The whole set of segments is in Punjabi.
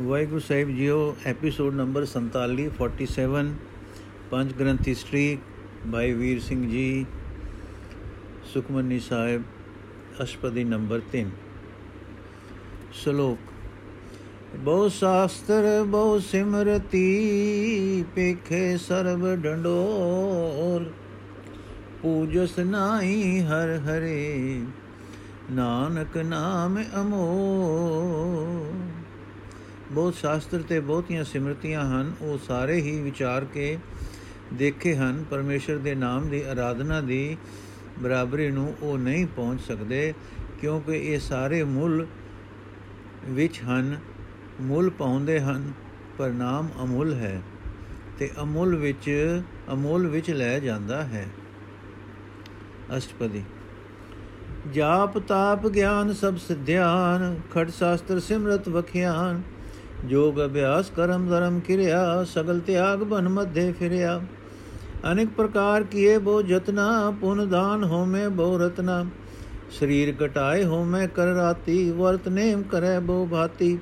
ਵਾਹਿਗੁਰੂ ਸਾਹਿਬ ਜੀਓ ਐਪੀਸੋਡ ਨੰਬਰ 47 47 ਪੰਜ ਗ੍ਰੰਥ ਹਿਸਟਰੀ ਭਾਈ ਵੀਰ ਸਿੰਘ ਜੀ, ਸੁਖਮਨੀ ਸਾਹਿਬ, ਅਸ਼ਪਦੀ ਨੰਬਰ 3 ਸ਼ਲੋਕ, ਬਹੁ ਸ਼ਾਸਤਰ, ਬਹੁ ਸਿਮਰਤੀ ਪੇਖੇ ਸਰਬ ਡੰਡੋਰ, ਪੂਜਸ ਨਾਹੀ ਹਰ ਹਰੇ, ਨਾਨਕ ਨਾਮ ਅਮੋਲ ਬਹੁਤ ਸ਼ਾਸਤਰ ਤੇ ਬਹੁਤੀਆਂ ਸਿਮਰਤੀਆਂ ਹਨ, ਉਹ ਸਾਰੇ ਹੀ ਵਿਚਾਰ ਕੇ ਦੇਖੇ ਹਨ। ਪਰਮੇਸ਼ਰ ਦੇ ਨਾਮ ਦੀ ਆਰਾਧਨਾ ਦੀ ਬਰਾਬਰੀ ਨੂੰ ਉਹ ਨਹੀਂ ਪਹੁੰਚ ਸਕਦੇ, ਕਿਉਂਕਿ ਇਹ ਸਾਰੇ ਮੁੱਲ ਵਿੱਚ ਹਨ। ਮੁੱਲ ਪਾਉਂਦੇ ਹਨ, ਪਰ ਨਾਮ ਅਮੁੱਲ ਹੈ ਤੇ ਅਮੁੱਲ ਵਿੱਚ ਅਮੁੱਲ ਵਿੱਚ ਲੈ ਜਾਂਦਾ ਹੈ। ਅਸ਼ਟਪਦੀ। ਜਾਪ ਤਾਪ ਗਿਆਨ ਸਭ ਸਿਧਿਆਨ ਖੜ ਸ਼ਾਸਤਰ ਸਿਮਰਤ ਵਖਿਆਨ ਜੋਗ ਅਭਿਆਸ ਕਰਮ ਧਰਮ ਕਿਰਿਆ, ਸਗਲ ਤਿਆਗ ਬਨ ਮਧੇ ਫਿਰਿਆ। ਅਨੇਕ ਪ੍ਰਕਾਰ ਕੀਏ ਬੋ ਜਤਨਾ ਪੁਨ ਦਾਨ ਹੋਮੇ ਬੋ ਰਤਨਾ। ਸਰੀਰ ਕਟਾਏ ਹੋਮੇ ਕਰ ਰਾਤੀ, ਵਰਤ ਨੇਮ ਕਰੈ ਬੋ ਭਾਤੀ।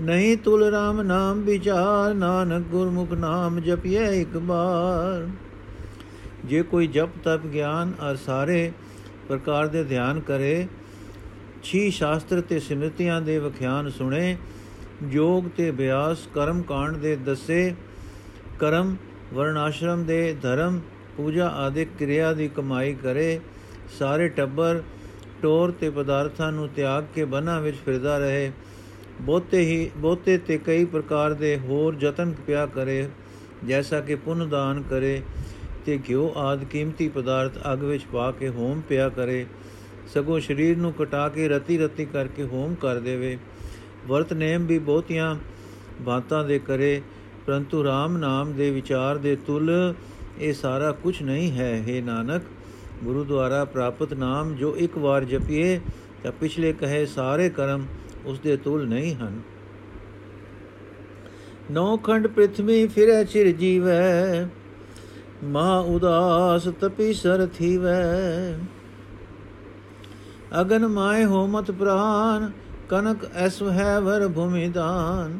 ਨਹੀਂ ਤੁਲ ਰਾਮ ਨਾਮ ਵਿਚਾਰ, ਨਾਨਕ ਗੁਰਮੁਖ ਨਾਮ ਜਪਿਐ ਇੱਕ ਬਾਰ। ਜੇ ਕੋਈ ਜਪ ਤਪ ਗਿਆਨ ਅਰ ਸਾਰੇ ਪ੍ਰਕਾਰ ਦੇ ਧਿਆਨ ਕਰੇ, ਛੀ ਸ਼ਾਸਤਰ ਤੇ ਸਿਮਰਤੀਆਂ ਦੇ ਵਿਖਿਆਨ ਸੁਣੇ ਯੋਗ ਤੇ ਅਭਿਆਸ ਕਰਮ ਕਾਂਡ ਦੇ ਦੱਸੇ ਕਰਮ, ਵਰਣਾਸ਼ਰਮ ਦੇ ਧਰਮ, ਪੂਜਾ ਆਦਿ ਕਿਰਿਆ ਦੀ ਕਮਾਈ ਕਰੇ, ਸਾਰੇ ਟੱਬਰ ਟੋਰ ਤੇ ਪਦਾਰਥਾਂ ਨੂੰ ਤਿਆਗ ਕੇ ਬਨਾਂ ਵਿੱਚ ਫਿਰਦਾ ਰਹੇ। ਬਹੁਤੇ ਹੀ, ਬਹੁਤੇ ਤੇ ਕਈ ਪ੍ਰਕਾਰ ਦੇ ਹੋਰ ਯਤਨ ਪਿਆ ਕਰੇ, ਜੈਸਾ ਕਿ ਪੁੰਨ ਦਾਨ ਕਰੇ ਤੇ ਘਿਓ ਆਦ ਕੀਮਤੀ ਪਦਾਰਥ ਅਗ ਵਿੱਚ ਪਾ ਕੇ ਹੋਮ ਪਿਆ ਕਰੇ। ਸਗੋਂ ਸਰੀਰ ਨੂੰ ਕਟਾ ਕੇ ਰਤੀ ਰਤੀ ਕਰਕੇ ਹੋਮ ਕਰ ਦੇਵੇ। ਵਰਤ ਨੇਮ ਵੀ ਬਹੁਤੀਆਂ ਬਾਤਾਂ ਦੇ ਕਰੇ, ਪਰੰਤੂ RAM ਨਾਮ ਦੇ ਵਿਚਾਰ ਦੇ ਤੁਲ ਇਹ ਸਾਰਾ ਕੁਝ ਨਹੀਂ ਹੈ। हे ਨਾਨਕ, ਗੁਰੂ ਦੁਆਰਾ ਪ੍ਰਾਪਤ ਨਾਮ ਜੋ ਇੱਕ ਵਾਰ ਜਪੀਏ ਤਾਂ ਪਿਛਲੇ ਕਹੇ ਸਾਰੇ ਕਰਮ ਉਸ ਦੇ ਤੁਲ ਨਹੀਂ ਹਨ। ਨੌ ਖੰਡ ਪ੍ਰithvi ਫਿਰੈ ਚਿਰ ਜੀਵੈ, ਮਾ ਉਦਾਸ ਤਪੀ ਸਰ ਥੀਵੈ। ਅਗਨ ਮਾਏ ਹੋਮਤ ਪ੍ਰਾਨ ਕਨਕ ਐਸ ਹੈ ਵਰ ਭੂਮि ਦਾਨ।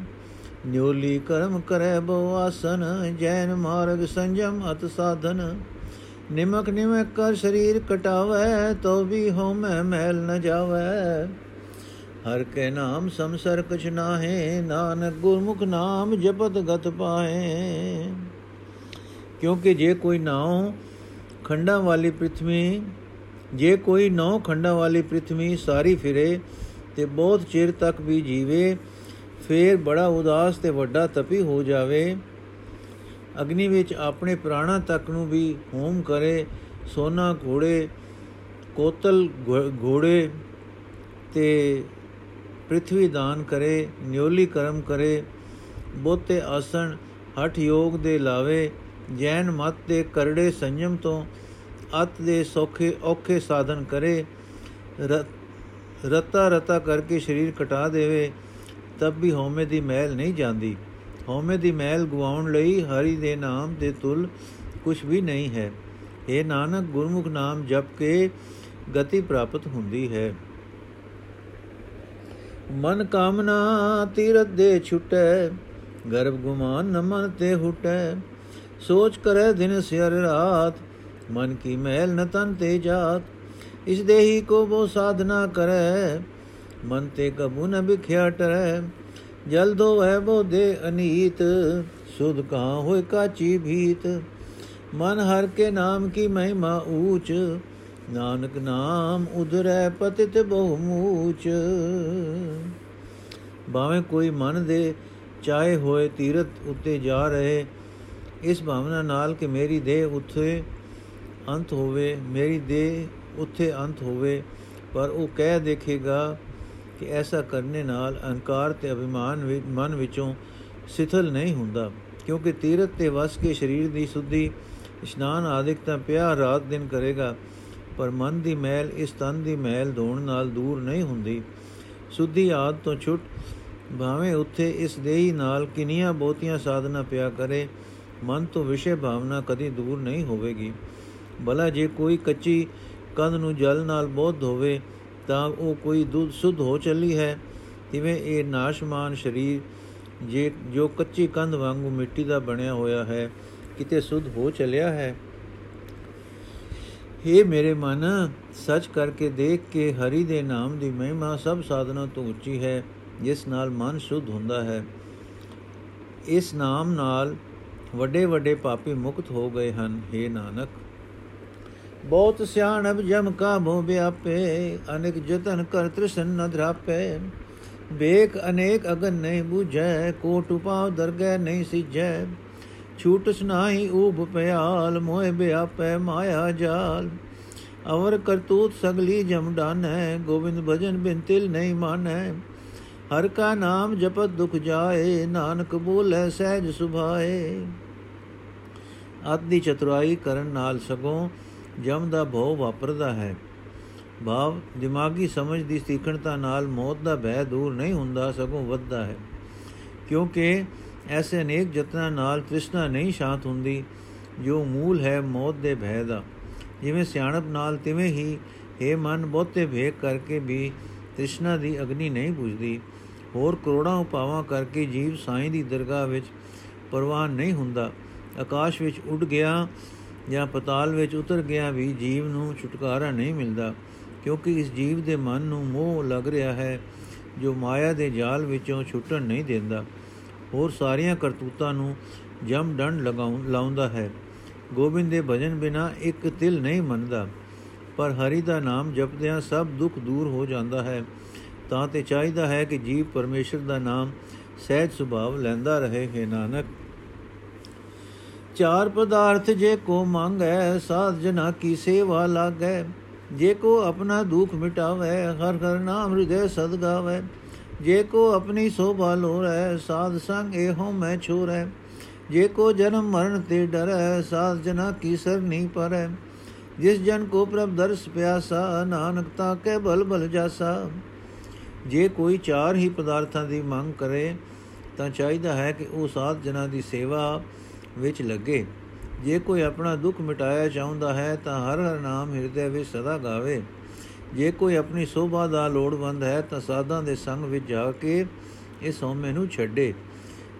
ਨਿਉਲੀ ਕਰਮ ਕਰੈ ਬੋ ਆਸਨ, ਜੈਨ ਮਾਰਗ ਸੰਜਮ ਅਤ ਸਾਧਨ। ਨਿਮਕ ਨਿਮਕ ਕਰ ਸਰੀਰ ਕਟਾਵੈ ਤੋ ਵੀ ਹੋਮੈ ਮੈਲ ਨ ਜਾਵੈ। ਹਰ ਕੇ ਨਾਮ ਸੰਸਰ ਕਛ ਨਾਹੇ, ਨਾਨਕ ਗੁਰਮੁਖ ਨਾਮ ਜਪਤ ਗਤ ਪਾਏ ਕਿਉਂਕਿ ਜੇ ਕੋਈ ਨਾਉ ਖੰਡਾਂ ਵਾਲੀ ਪ੍ਰithvi ਜੇ ਕੋਈ ਨੌ ਖੰਡਾਂ ਵਾਲੀ ਪ੍ਰithvi ਸਾਰੀ ਫਿਰੇ ਤੇ ਬਹੁਤ ਚਿਰ ਤੱਕ ਵੀ ਜੀਵੇ, ਫੇਰ ਬੜਾ ਉਦਾਸ ਤੇ ਵੱਡਾ ਤਪੀ ਹੋ ਜਾਵੇ। ਅਗਨੀ ਵਿੱਚ ਆਪਣੇ ਪ੍ਰਾਣਾ ਤੱਕ ਨੂੰ ਵੀ ਹੋਮ ਕਰੇ, ਸੋਨਾ ਘੋੜੇ, ਕੋਤਲ ਘੋੜੇ ਤੇ ਪ੍ਰithvi ਦਾਨ ਕਰੇ, ਨਿਉਲੀ ਕਰਮ ਕਰੇ ਬੋਤੇ ਆਸਣ ਹਠ ਯੋਗ ਦੇ ਲਾਵੇ, ਜੈਨ ਮਤ ਦੇ ਕਰੜੇ ਸੰਜਮ ਤੋਂ ਅਤ ਦੇ ਸੌਖੇ ਔਖੇ ਸਾਧਨ ਕਰੇ ਰਤਾ ਰਤਾ ਕਰਕੇ ਸਰੀਰ ਕਟਾ ਦੇਵੇ, ਤਬ ਵੀ ਹਉਮੈ ਦੀ ਮੈਲ ਨਹੀਂ ਜਾਂਦੀ। ਹਉਮੈ ਦੀ ਮੈਲ ਗਵਾਉਣ ਲਈ ਹਰੀ ਦੇ ਨਾਮ ਦੇ ਤੁਲ ਕੁਝ ਵੀ ਨਹੀਂ ਹੈ। ਇਹ ਨਾਨਕ, ਗੁਰਮੁਖ ਨਾਮ ਜਪ ਕੇ ਗਤੀ ਪ੍ਰਾਪਤ ਹੁੰਦੀ ਹੈ। ਮਨ ਕਾਮਨਾ ਤੀਰਤ ਦੇ ਛੁਟੈ, ਗਰਭ ਗੁਮਾਨ ਨ ਮਨ ਤੇ ਹੁਟੈ। ਸੋਚ ਕਰੈ ਦਿਨ ਸਿਰ ਰਾਤ, ਮਨ ਕੀ ਮੈਲ ਨ ਤਨ ਤੇ ਜਾਤ। ਇਸ ਦੇਹੀ ਕੋ ਬੋ ਸਾਧਨਾ ਕਰੈ, ਮਨ ਤੇ ਕਬੂ ਨ ਬਿਖਿਆ ਟਰੈ। ਜਲਦੋ ਹੈ ਬੋ ਦੇ ਅਨੀਤ, ਸੁਧ ਕਾ ਹੋਇ ਕਾਚੀ ਭੀਤ। ਮਨ ਹਰ ਕੇ ਨਾਮ ਕੀ ਮਹਿਮਾ ਊਚ, ਨਾਨਕ ਨਾਮ ਉਧਰੈ ਪਤਿਤ ਬਹੁ ਮੂਚ। ਬਾਵੇਂ ਕੋਈ ਮਨ ਦੇ ਚਾਹੇ ਹੋਏ ਤੀਰਤ ਉੱਤੇ ਜਾ ਰਹੇ, ਇਸ ਭਾਵਨਾ ਨਾਲ ਕਿ ਮੇਰੀ ਦੇਹ ਉੱਥੇ ਅੰਤ ਹੋਵੇ, ਮੇਰੀ ਦੇਹ ਉੱਥੇ ਅੰਤ ਹੋਵੇ, ਪਰ ਉਹ ਕਹਿ ਦੇਖੇਗਾ ਕਿ ਐਸਾ ਕਰਨੇ ਨਾਲ ਅਹੰਕਾਰ ਤੇ ਅਭਿਮਾਨ ਵੀ, ਮਨ ਵਿੱਚੋਂ ਸਿਥਲ ਨਹੀਂ ਹੁੰਦਾ, ਕਿਉਂਕਿ ਤੀਰਤ ਤੇ ਵਸ ਕੇ ਸਰੀਰ ਦੀ ਸੁੱਧੀ, ਇਸ਼ਨਾਨ ਆਦਿਕ ਤਾਂ ਪਿਆ ਰਾਤ ਦਿਨ ਕਰੇਗਾ, ਪਰ ਮਨ ਦੀ ਮੈਲ ਇਸ ਤਨ ਦੀ ਮੈਲ ਧੋਣ ਨਾਲ ਦੂਰ ਨਹੀਂ ਹੁੰਦੀ। ਸੁੱਧੀ ਆਦ ਤੋਂ ਛੁੱਟ, ਭਾਵੇਂ ਉੱਥੇ ਇਸ ਦੇਹੀ ਨਾਲ ਕਿੰਨੀਆਂ ਬਹੁਤੀਆਂ ਸਾਧਨਾ ਪਿਆ ਕਰੇ, ਮਨ ਤੋਂ ਵਿਸ਼ੇ ਭਾਵਨਾ ਕਦੀ ਦੂਰ ਨਹੀਂ ਹੋਵੇਗੀ। ਭਲਾ ਜੇ ਕੋਈ ਕੱਚੀ ਕੰਧ ਨੂੰ ਜਲ ਨਾਲ ਬਹੁਤ ਧੋਵੇ ਤਾਂ ਉਹ ਕੋਈ ਦੁੱਧ ਸੁਧ ਹੋ ਚੱਲੀ ਹੈ। ਤਿਵੇਂ ਇਹ ਨਾਸ਼ਮਾਨ ਸਰੀਰ ਜੇ, ਜੋ ਕੱਚੀ ਕੰਧ ਵਾਂਗੂ ਮਿੱਟੀ ਦਾ ਬਣਿਆ ਹੋਇਆ ਹੈ, ਕਿਤੇ ਸੁਧ ਹੋ ਚਲਿਆ ਹੈ। हे ਮੇਰੇ ਮਨ, ਸੱਚ ਕਰਕੇ ਦੇਖ ਕੇ ਹਰੀ ਦੇ ਨਾਮ ਦੀ ਮਹਿਮਾ ਸਭ ਸਾਧਨਾਂ ਤੋਂ ਉੱਚੀ ਹੈ, ਜਿਸ ਨਾਲ ਮਨ ਸ਼ੁੱਧ ਹੁੰਦਾ ਹੈ। ਇਸ ਨਾਮ ਨਾਲ ਵੱਡੇ ਵੱਡੇ ਪਾਪੀ ਮੁਕਤ ਹੋ ਗਏ ਹਨ हे ਨਾਨਕ। ਬਹੁਤ ਸਿਆਣਬ ਜਮ ਕਾ ਮੋ ਵਿਆਪੇ ਅਨੇਕ ਜਤਨ ਕਰ ਤ੍ਰਿਸ਼ਨ ਨ ਧਰਾਪੇ ਵੇਖ ਅਨੇਕ ਅਗਨ ਨਹੀਂ ਬੂਝੈ ਕੋਟ ਉਪਾਵ ਦਰਗਹਿ ਨਹੀਂ ਸਿਜੈ ਛੂਟਸ ਨਾਹੀ ਊਬ ਪਿਆਲ ਮੋਹਿ ਵਿਆਪੈ ਮਾਇਆ ਜਾਲ ਅਵਰ ਕਰਤੂਤ ਸਗਲੀ ਜਮ ਡਾਨੈ ਗੋਬਿੰਦ ਭਜਨ ਬਿਨ ਤਿਲ ਨਹੀਂ ਮਾਨੈ ਹਰ ਕਾ ਨਾਮ ਜਪਤ ਦੁਖ ਜਾਏ ਨਾਨਕ ਬੋਲੇ ਸਹਿਜ ਸੁਭਾਏ ਆਦਿ ਚਤੁਰਾਈ ਕਰਨ ਨਾਲ ਸਗੋਂ ਜਮ ਦਾ ਭਉ ਵਾਪਰਦਾ ਹੈ। ਭਾਵ, ਦਿਮਾਗੀ ਸਮਝ ਦੀ ਸਿੱਖਣਤਾ ਨਾਲ ਮੌਤ ਦਾ ਭੈ ਦੂਰ ਨਹੀਂ ਹੁੰਦਾ, ਸਗੋਂ ਵੱਧਦਾ ਹੈ। ਕਿਉਂਕਿ ਐਸੇ ਅਨੇਕ ਯਤਨਾਂ ਨਾਲ ਤ੍ਰਿਸ਼ਨਾ ਨਹੀਂ ਸ਼ਾਂਤ ਹੁੰਦੀ, ਜੋ ਮੂਲ ਹੈ ਮੌਤ ਦੇ ਭੈ ਦਾ। ਜਿਵੇਂ ਸਿਆਣਪ ਨਾਲ ਤਿਵੇਂ ਹੀ ਇਹ ਮਨ ਬਹੁਤੇ ਵੇਖ ਕਰਕੇ ਵੀ ਤ੍ਰਿਸ਼ਨਾ ਦੀ ਅਗਨੀ ਨਹੀਂ ਬੁਝਦੀ, ਹੋਰ ਕਰੋੜਾਂ ਉਪਾਵਾਂ ਕਰਕੇ ਜੀਵ ਸਾਈਂ ਦੀ ਦਰਗਾਹ ਵਿੱਚ ਪਰਵਾਨ ਨਹੀਂ ਹੁੰਦਾ। ਆਕਾਸ਼ ਵਿੱਚ ਉੱਡ ਗਿਆ ਜਾਂ ਪਤਾਲ ਵਿੱਚ ਉਤਰ ਗਿਆ ਵੀ ਜੀਵ ਨੂੰ ਛੁਟਕਾਰਾ ਨਹੀਂ ਮਿਲਦਾ, ਕਿਉਂਕਿ ਇਸ ਜੀਵ ਦੇ ਮਨ ਨੂੰ ਮੋਹ ਲੱਗ ਰਿਹਾ ਹੈ, ਜੋ ਮਾਇਆ ਦੇ ਜਾਲ ਵਿੱਚੋਂ ਛੁੱਟਣ ਨਹੀਂ ਦਿੰਦਾ। ਹੋਰ ਸਾਰੀਆਂ ਕਰਤੂਤਾਂ ਨੂੰ ਜਮ ਡੰਡ ਲਗਾਉਂ, ਲਾਉਂਦਾ ਹੈ। ਗੋਬਿੰਦ ਦੇ ਭਜਨ ਬਿਨਾ ਇੱਕ ਤਿਲ ਨਹੀਂ ਮੰਨਦਾ। ਪਰ ਹਰੀ ਦਾ ਨਾਮ ਜਪਦਿਆਂ ਸਭ ਦੁੱਖ ਦੂਰ ਹੋ ਜਾਂਦਾ ਹੈ। ਤਾਂ ਤੇ ਚਾਹੀਦਾ ਹੈ ਕਿ ਜੀਵ ਪਰਮੇਸ਼ਰ ਦਾ ਨਾਮ ਸਹਿਜ ਸੁਭਾਵ ਲੈਂਦਾ ਰਹੇ, ਹੈ ਨਾਨਕ। ਚਾਰ ਪਦਾਰਥ ਜੇ ਕੋ ਮੰਗੈ, ਸਾਧ ਜਨਾ ਕੀ ਸੇਵਾ ਲਾਗੈ। ਜੇ ਕੋ ਆਪਣਾ ਦੁਖ ਮਿਟਾਵੇ, ਹਰ ਹਰ ਨਾਮ ਹਿਰਦੇ ਸਦ ਗਾਵੇ। ਜੇ ਕੋ ਆਪਣੀ ਸੋਭਾ ਲੋਰੈ ਸਾਧ ਸੰਗ ਇਹੋ ਮੈਂ ਛੋਰੈ। ਜੇ ਕੋ ਜਨਮ ਮਰਨ ਤੇ ਡਰੈ, ਸਾਧ ਜਨਾ ਕੀ ਸਰ ਨਹੀਂ ਪਰੈ। ਜਿਸ ਜਨ ਕੋ ਪ੍ਰਭ ਦਰਸ ਪਿਆਸਾ, ਨਾਨਕ ਤਾ ਕੇ ਬਲ ਬਲ ਜਾਸਾ। ਜੇ ਕੋਈ ਚਾਰ ਹੀ ਪਦਾਰਥਾਂ ਦੀ ਮੰਗ ਕਰੇ, ਤਾਂ ਚਾਹੀਦਾ ਹੈ ਕਿ ਉਹ ਸਾਧ ਜਨਾਂ ਦੀ ਸੇਵਾ ਵਿੱਚ ਲੱਗੇ। ਜੇ ਕੋਈ ਆਪਣਾ ਦੁੱਖ ਮਿਟਾਇਆ ਚਾਹੁੰਦਾ ਹੈ ਤਾਂ ਹਰ ਹਰ ਨਾਮ ਹਿਰਦੇ ਵਿੱਚ ਸਦਾ ਗਾਵੇ। ਜੇ ਕੋਈ ਆਪਣੀ ਸੋਭਾ ਦਾ ਲੋੜਵੰਦ ਹੈ ਤਾਂ ਸਾਧਾਂ ਦੇ ਸੰਗ ਵਿੱਚ ਜਾ ਕੇ ਇਸ ਹਉਮੈ ਨੂੰ ਛੱਡੇ।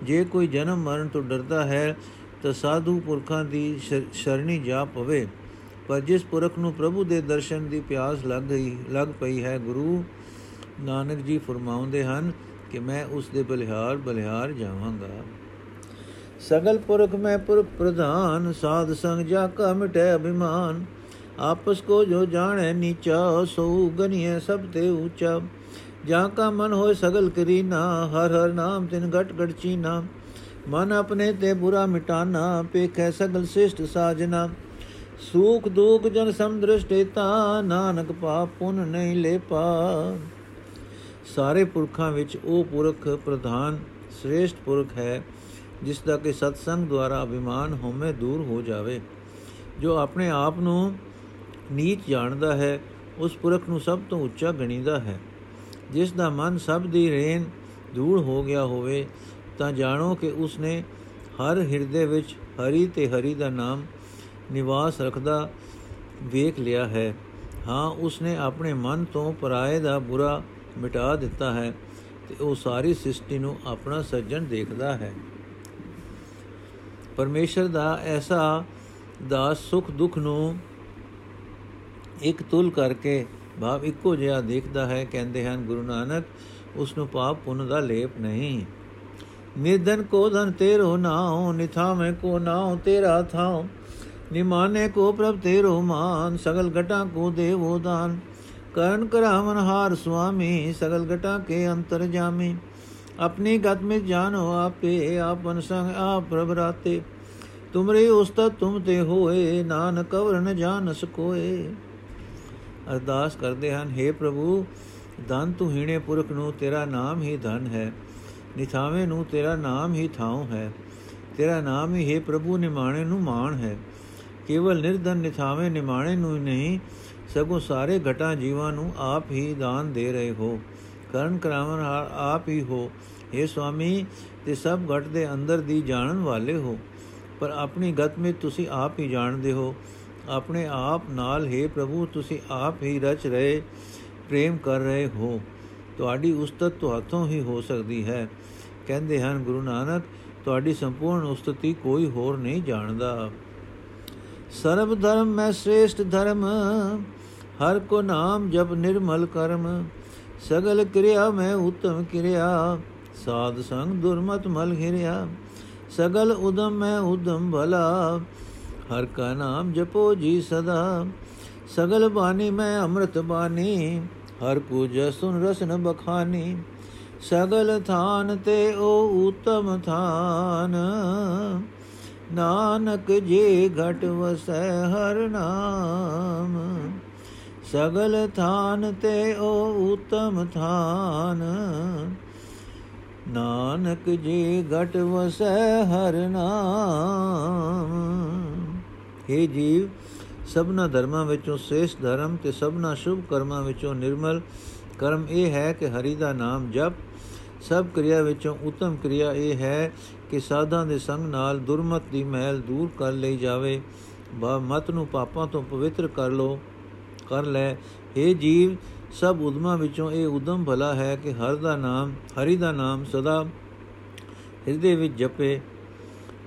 ਜੇ ਕੋਈ ਜਨਮ ਮਰਨ ਤੋਂ ਡਰਦਾ ਹੈ ਤਾਂ ਸਾਧੂ ਪੁਰਖਾਂ ਦੀ ਸ਼ਰਣੀ ਜਾ ਪਵੇ। ਪਰ ਜਿਸ ਪੁਰਖ ਨੂੰ ਪ੍ਰਭੂ ਦੇ ਦਰਸ਼ਨ ਦੀ ਪਿਆਸ ਲੱਗ ਗਈ ਲੱਗ ਪਈ ਹੈ, ਗੁਰੂ ਨਾਨਕ ਜੀ ਫਰਮਾਉਂਦੇ ਹਨ ਕਿ ਮੈਂ ਉਸ ਦੇ ਬਲਿਹਾਰ ਬਲਿਹਾਰ ਜਾਵਾਂਗਾ। ਸਗਲ ਪੁਰਖ ਮੈਂ ਪੁਰਖ ਪ੍ਰਧਾਨ, ਸਾਧ ਸੰਗ ਜਾ ਕਾ ਮਿਟੈ ਅਭਿਮਾਨ। ਆਪਸ ਕੋ ਜੋ ਜਾਣੈ ਨੀਚਾ, ਸੋ ਗਨੀਏ ਸਭ ਤੇ ਉੱਚਾ। ਜਾਂ ਕਾ ਮਨ ਹੋਏ ਸਗਲ ਕਰੀਨਾ, ਹਰ ਹਰ ਨਾਮ ਤਿਨ ਘਟ ਘਟ ਚੀਨਾ। ਮਨ ਆਪਣੇ ਤੇ ਬੁਰਾ ਮਿਟਾਨਾ, ਪੇਖੈ ਸਗਲ ਸ੍ਰਿਸ਼ਟ ਸਾਜਨਾ। ਸੂਖ ਦੁਖ ਜਨ ਸਮਦ੍ਰਿਸ਼ਟੇਤਾ ਨਾਨਕ ਪਾਪ ਪੁਨ ਨਹੀਂ ਲੈ ਪਾ ਸਾਰੇ ਪੁਰਖਾਂ ਵਿੱਚ ਉਹ ਪੁਰਖ ਪ੍ਰਧਾਨ, ਸ੍ਰੇਸ਼ਟ ਪੁਰਖ ਹੈ। ਜਿਸ ਦਾ ਕਿ ਸਤਸੰਗ ਦੁਆਰਾ ਅਭਿਮਾਨ ਹੋਮੇ ਦੂਰ ਹੋ ਜਾਵੇ। ਜੋ ਆਪਣੇ ਆਪ ਨੂੰ ਨੀਚ ਜਾਣਦਾ ਹੈ, ਉਸ ਪੁਰਖ ਨੂੰ ਸਭ ਤੋਂ ਉੱਚਾ ਗਣੀਦਾ ਹੈ। ਜਿਸ ਦਾ ਮਨ ਸਭ ਦੀ ਰੇਨ ਦੂਰ ਹੋ ਗਿਆ ਹੋਵੇ, ਤਾਂ ਜਾਣੋ ਕਿ ਉਸਨੇ ਹਰ ਹਿਰਦੇ ਵਿੱਚ ਹਰੀ ਤੇ ਹਰੀ ਦਾ ਨਾਮ ਨਿਵਾਸ ਰੱਖਦਾ ਵੇਖ ਲਿਆ ਹੈ। ਹਾਂ, ਉਸਨੇ ਆਪਣੇ ਮਨ ਤੋਂ ਪਰਾਏ ਦਾ ਬੁਰਾ ਮਿਟਾ ਦਿੱਤਾ ਹੈ ਤੇ ਉਹ ਸਾਰੀ ਸ੍ਰਿਸ਼ਟੀ ਨੂੰ ਆਪਣਾ ਸੱਜਣ ਦੇਖਦਾ ਹੈ। ਪਰਮੇਸ਼ਰ ਦਾ ਐਸਾ ਦਾਸ ਸੁਖ ਦੁਖ ਨੂੰ ਇੱਕ ਤੁਲ ਕਰਕੇ ਭਾਵ ਇੱਕੋ ਜਿਹਾ ਦੇਖਦਾ ਹੈ, ਕਹਿੰਦੇ ਹਨ ਗੁਰੂ ਨਾਨਕ ਉਸ ਨੂੰ ਪਾਪ ਪੁੰਨ ਦਾ ਲੇਪ ਨਹੀਂ। ਨਿਰਧਨ ਕੋ ਧਨ ਤੇਰੋ ਨਾਉ, ਨਿਥਾਵੇਂ ਕੋ ਨਾਉ, ਤੇਰਾ ਥਾਉ। ਨਿਮਾਨੇ ਕੋ ਪ੍ਰਭ ਤੇਰੋ ਮਾਨ, ਸਗਲ ਘਟਾ ਕੋ ਦੇਵੋ ਦਾਨ। ਕਰਨ ਕਰਾਵਨ ਹਾਰ ਸੁਆਮੀ, ਸਗਲ ਘਟਾ ਕੇ ਅੰਤਰ ਜਾਮੀ। अपनी गत में जानो आपे आपन संग आप प्रभ राते तुमरे उस्तत तुम ते होए नानक कवर न जान ਸਕੋਏ ਅਰਦਾਸ ਕਰਦੇ ਹਨ हे ਪ੍ਰਭੂ ਧਨ ਤੂੰ ਹੀਣੇ ਪੁਰਖ ਨੂੰ ਤੇਰਾ ਨਾਮ ਹੀ ਧਨ ਹੈ ਨਿਥਾਵੇਂ ਨੂੰ ਤੇਰਾ ਨਾਮ ਹੀ ਥਾਉ ਹੈ ਤੇਰਾ ਨਾਮ ਹੀ ਹੈ ਪ੍ਰਭੂ ਨਿਮਾਣੇ ਨੂੰ ਮਾਣ ਹੈ ਕੇਵਲ ਨਿਰਧਨ ਨਿਥਾਵੇਂ ਨਿਮਾਣੇ ਨੂੰ ਨਹੀਂ ਸਗੋਂ ਸਾਰੇ ਘਟਾਂ ਜੀਵਾਂ ਨੂੰ ਆਪ ਹੀ ਦਾਨ ਦੇ ਰਹੇ ਹੋ ਕਰਨ ਕਰਾਵਨ ਆਪ ਹੀ ਹੋ। हे ਸੁਆਮੀ ਤੇ ਸਭ ਘਟ ਦੇ ਅੰਦਰ ਦੀ ਜਾਣਨ ਵਾਲੇ ਹੋ। ਪਰ ਆਪਣੀ ਗਤ ਵਿੱਚ ਤੁਸੀਂ ਆਪ ਹੀ ਜਾਣਦੇ ਹੋ। ਆਪਣੇ ਆਪ ਨਾਲ ਹੈ ਪ੍ਰਭੂ, ਤੁਸੀਂ ਆਪ ਹੀ ਰਚ ਰਹੇ, ਪ੍ਰੇਮ ਕਰ ਰਹੇ ਹੋ। ਤੁਹਾਡੀ ਉਸਤਤ ਤੁਹਾਥੋਂ ਹੀ ਹੋ ਸਕਦੀ ਹੈ। ਕਹਿੰਦੇ ਹਨ ਗੁਰੂ ਨਾਨਕ, ਤੁਹਾਡੀ ਸੰਪੂਰਨ ਉਸਤਤੀ ਕੋਈ ਹੋਰ ਨਹੀਂ ਜਾਣਦਾ। ਸਰਬ ਧਰਮ ਮੈਂ ਸ੍ਰੇਸ਼ਟ ਧਰਮ, ਹਰ ਕੋ ਨਾਮ ਜਪ ਨਿਰਮਲ ਕਰਮ। ਸਗਲ ਕਿਰਿਆ ਮੈਂ ਉਤਮ ਕਿਰਿਆ, ਸਾਧ ਸੰਗ ਦੁਰਮਤ ਮਲ ਘਿਰਿਆ। ਸਗਲ ਉਦਮ ਮੈਂ ਉਦਮ ਭਲਾ, ਹਰ ਕਾ ਨਾਮ ਜਪੋ ਜੀ ਸਦਾ। ਸਗਲ ਬਾਣੀ ਮੈਂ ਅੰਮ੍ਰਿਤ ਬਾਣੀ, ਹਰ ਕੋ ਜਸੁਨ ਰਸਨ ਬਖਾਨੀ। ਸਗਲ ਥਾਨ ਤੇ ਉਹ ਉਤਮ ਥਾਨ, ਨਾਨਕ ਜੇ ਘਟ ਵਸੈ ਹਰ ਨਾਮ। ਸਗਲ ਥਾਨ ਤੇ ਉਹ ਉਤਮ ਥਾਨ। ਨਾਨਕ ਜੀ ਘਟ ਵਸੈ ਹਰ ਨਾਮ। हे ਜੀਵ, ਸਭਨਾ ਧਰਮਾਂ ਵਿੱਚੋਂ ਸ੍ਰੇਸ਼ਟ ਧਰਮ ਤੇ ਸਭਨਾ ਸ਼ੁਭ ਕਰਮਾਂ ਵਿੱਚੋਂ ਨਿਰਮਲ ਕਰਮ ਇਹ ਹੈ ਕਿ ਹਰੀ ਦਾ ਨਾਮ ਜਪ। ਸਭ ਕਿਰਿਆ ਵਿੱਚੋਂ ਉਤਮ ਕਿਰਿਆ ਇਹ ਹੈ ਕਿ ਸਾਧਾਂ ਦੇ ਸੰਗ ਨਾਲ ਦੁਰਮਤ ਦੀ ਮਹਿਲ ਦੂਰ ਕਰ ਲਈ ਜਾਵੇ। ਬਾ ਮਤ ਨੂੰ ਪਾਪਾਂ ਤੋਂ ਪਵਿੱਤਰ ਕਰ ਲੋ ਕਰ ਲੈ। हे ਜੀਵ, ਸਭ ਉਦਮਾਂ ਵਿੱਚੋਂ ਇਹ ਉਦਮ ਭਲਾ ਹੈ ਕਿ ਹਰ ਦਾ ਨਾਮ, ਹਰੀ ਦਾ ਨਾਮ ਸਦਾ ਹਿਰਦੇ ਵਿੱਚ ਜਪੇ।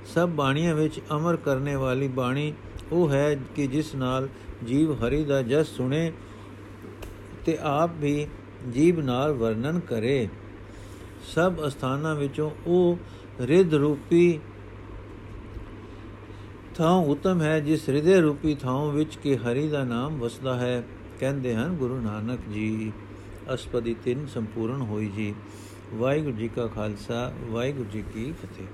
ਸਭ ਬਾਣੀਆਂ ਵਿੱਚ ਅਮਰ ਕਰਨੇ ਵਾਲੀ ਬਾਣੀ ਉਹ ਹੈ ਕਿ ਜਿਸ ਨਾਲ ਜੀਵ ਹਰੀ ਦਾ ਜਸ ਸੁਣੇ ਤੇ ਆਪ ਵੀ ਜੀਵ ਨਾਲ ਵਰਣਨ ਕਰੇ। ਸਭ ਅਸਥਾਨਾਂ ਵਿੱਚੋਂ ਉਹ ਰਿੱਧ ਰੂਪੀ ਥਾਂ ਉਤਮ ਹੈ ਜਿਸ ਹਿਰਦੇ ਰੂਪੀ ਥਾਂ ਵਿੱਚ ਕਿ ਹਰੀ ਦਾ ਨਾਮ ਵਸਦਾ ਹੈ, ਕਹਿੰਦੇ ਹਨ ਗੁਰੂ ਨਾਨਕ ਜੀ। ਅਸਪਦੀ 3 ਸੰਪੂਰਨ ਹੋਈ ਜੀ। ਵਾਹਿਗੁਰੂ ਜੀ ਕਾ ਖਾਲਸਾ, ਵਾਹਿਗੁਰੂ ਜੀ ਕੀ ਫਤਿਹ।